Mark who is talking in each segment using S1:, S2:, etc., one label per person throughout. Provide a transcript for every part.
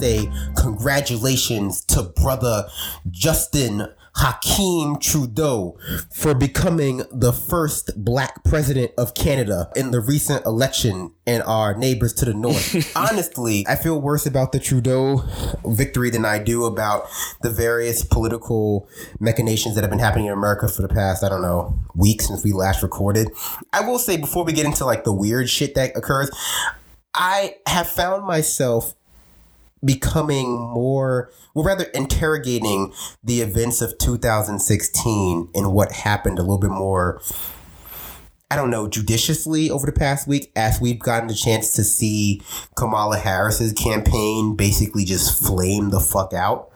S1: say congratulations to brother Justin Hakeem Trudeau for becoming the first black president of Canada in the recent election and our neighbors to the north. Honestly, I feel worse about the Trudeau victory than I do about the various political machinations that have been happening in America for the past, I don't know, weeks since we last recorded. I will say before we get into like the weird shit that occurs, I have found myself becoming more, well, rather interrogating the events of 2016 and what happened a little bit more, I don't know, judiciously over the past week as we've gotten the chance to see Kamala Harris's campaign basically just flame the fuck out.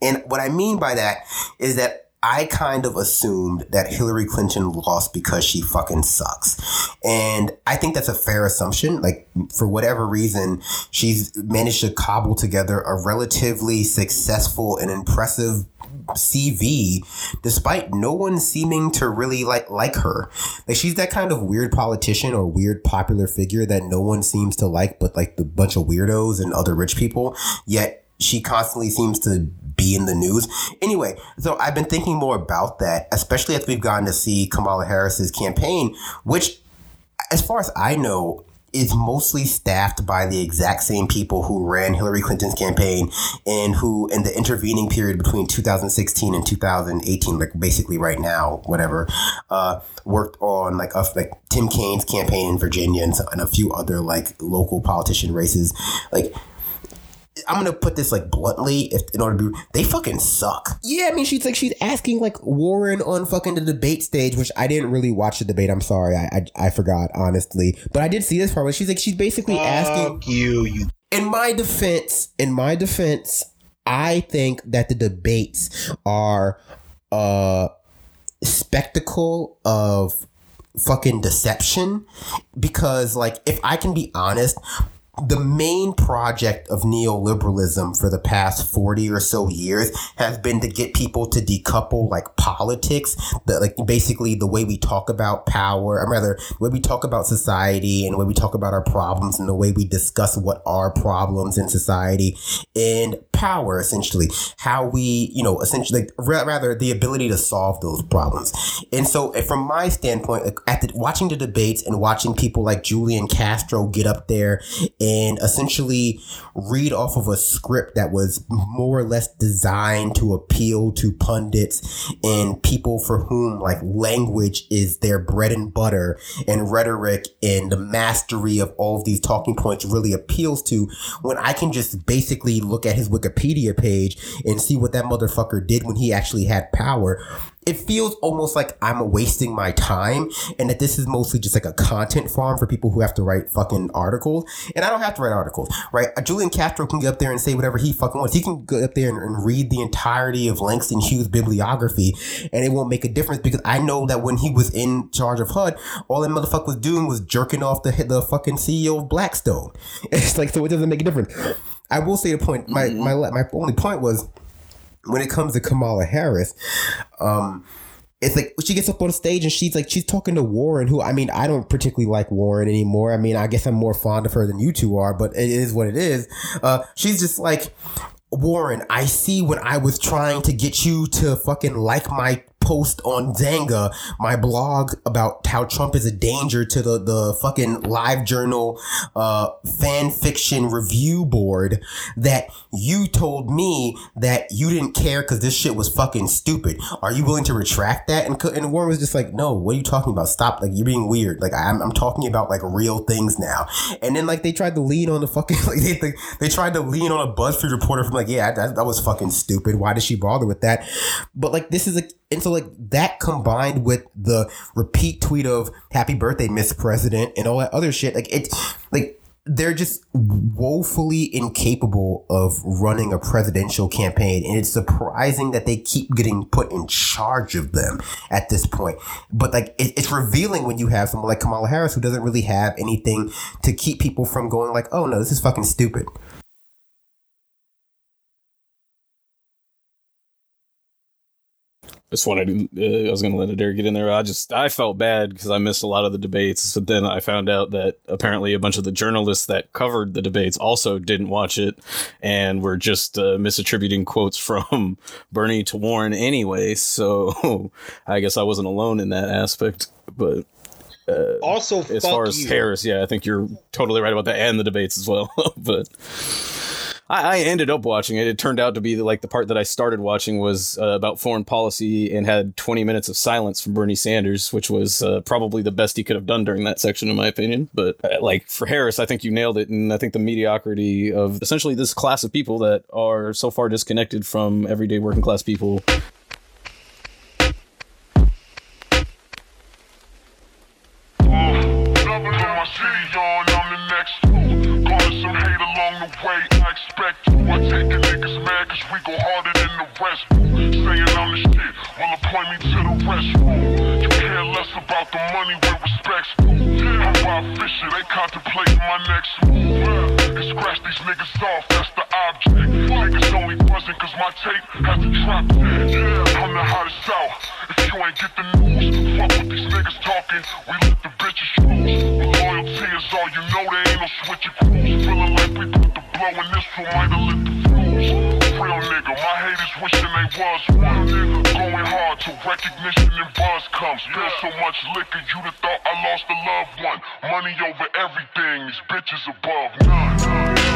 S1: And what I mean by that is that I kind of assumed that Hillary Clinton lost because she fucking sucks. And I think that's a fair assumption. Like, for whatever reason, she's managed to cobble together a relatively successful and impressive CV despite no one seeming to really like like her. Like she's that kind of weird politician or weird popular figure that no one seems to like but like the bunch of weirdos and other rich people. Yet she constantly seems to be in the news. Anyway, so I've been thinking more about that, especially as we've gotten to see Kamala Harris's campaign, which, as far as I know, is mostly staffed by the exact same people who ran Hillary Clinton's campaign and who, in the intervening period between 2016 and 2018, like basically right now, whatever, uh, worked on like a, like Tim Kaine's campaign in Virginia and, and a few other like local politician races. Like I'm gonna put this like bluntly, if in order to be, they fucking suck. Yeah, I mean, she's like she's asking like Warren on fucking the debate stage, which I didn't really watch the debate. I'm sorry, I I, I forgot honestly, but I did see this part where she's like she's basically
S2: Fuck
S1: asking
S2: you, you.
S1: in my defense, in my defense, I think that the debates are a spectacle of fucking deception because like if I can be honest, the main project of neoliberalism for the past 40 or so years has been to get people to decouple like politics, like basically the way we talk about power, or rather, the way we talk about society and the way we talk about our problems and the way we discuss what are problems in society and power, essentially. How we, you know, essentially, rather, the ability to solve those problems. And so, eh, from my standpoint, at the, watching the debates and watching people like Julian Castro get up there and essentially read off of a script that was more or less designed to appeal to pundits and people for whom like language is their bread and butter and rhetoric and the mastery of all of these talking points really appeals to when I can just basically look at his Wikipedia page and see what that motherfucker did when he actually had power it feels almost like I'm wasting my time and that this is mostly just like a content farm for people who have to write fucking articles. And I don't have to write articles, right? Uh, Julian Castro can get up there and say whatever he fucking wants. He can go up there and, and read the entirety of Langston Hughes' bibliography and it won't make a difference because I know that when he was in charge of HUD, all that motherfucker was doing was jerking off the, the fucking CEO of Blackstone. It's like, so it doesn't make a difference. I will say the point, my, my, my only point was, when it comes to Kamala Harris, um, it's like she gets up on stage and she's like she's talking to Warren, who I mean I don't particularly like Warren anymore. I mean I guess I'm more fond of her than you two are, but it is what it is. Uh, she's just like Warren. I see when I was trying to get you to fucking like my post on Xanga, my blog about how Trump is a danger to the, the fucking live journal uh, fan fiction review board that you told me that you didn't care because this shit was fucking stupid. Are you willing to retract that? And, and Warren was just like, no, what are you talking about? Stop. Like, you're being weird. Like, I'm, I'm talking about like real things now. And then like they tried to lean on the fucking, like they, they, they tried to lean on a BuzzFeed reporter from like, yeah, that, that was fucking stupid. Why did she bother with that? But like, this is a, and so like that combined with the repeat tweet of happy birthday, Miss President and all that other shit, like it's like they're just woefully incapable of running a presidential campaign. And it's surprising that they keep getting put in charge of them at this point. But like it, it's revealing when you have someone like Kamala Harris who doesn't really have anything to keep people from going like, oh no, this is fucking stupid.
S2: Just wanted uh, I was going to let Adair get in there. I just I felt bad because I missed a lot of the debates. But then I found out that apparently a bunch of the journalists that covered the debates also didn't watch it and were just uh, misattributing quotes from Bernie to Warren anyway. So I guess I wasn't alone in that aspect. But uh,
S3: also,
S2: as far as
S3: you.
S2: Harris, yeah, I think you're totally right about that, and the debates as well. but I, I, ended up watching it. It turned out to be like the part that I started watching was uh, about foreign policy and had 20 minutes of silence from Bernie Sanders, which was uh, probably the best he could have done during that section, in my opinion. But uh, like for Harris, I think you nailed it, and I think the mediocrity of essentially this class of people that are so far disconnected from everyday working class people
S4: niggas mad cause we go harder than the rest. Saying I'm the shit, will appoint me to the restroom. You care less about the money with respect's due. I'm Bob Fisher, they contemplating my next move. And scratch these niggas off, that's the object. Niggas only buzzing cause my tape has the trap dead. I'm the hottest out. If you ain't get the news, fuck with these niggas talking, we let the bitches choose. Loyalty is all you know, there ain't no switching crews. Feeling like we put the blowing this one might have lit the. Real nigga, my haters wishing they was one. Going hard till recognition and buzz comes. Spill so much liquor, you'd have thought I lost a loved one. Money over everything, these bitches above none.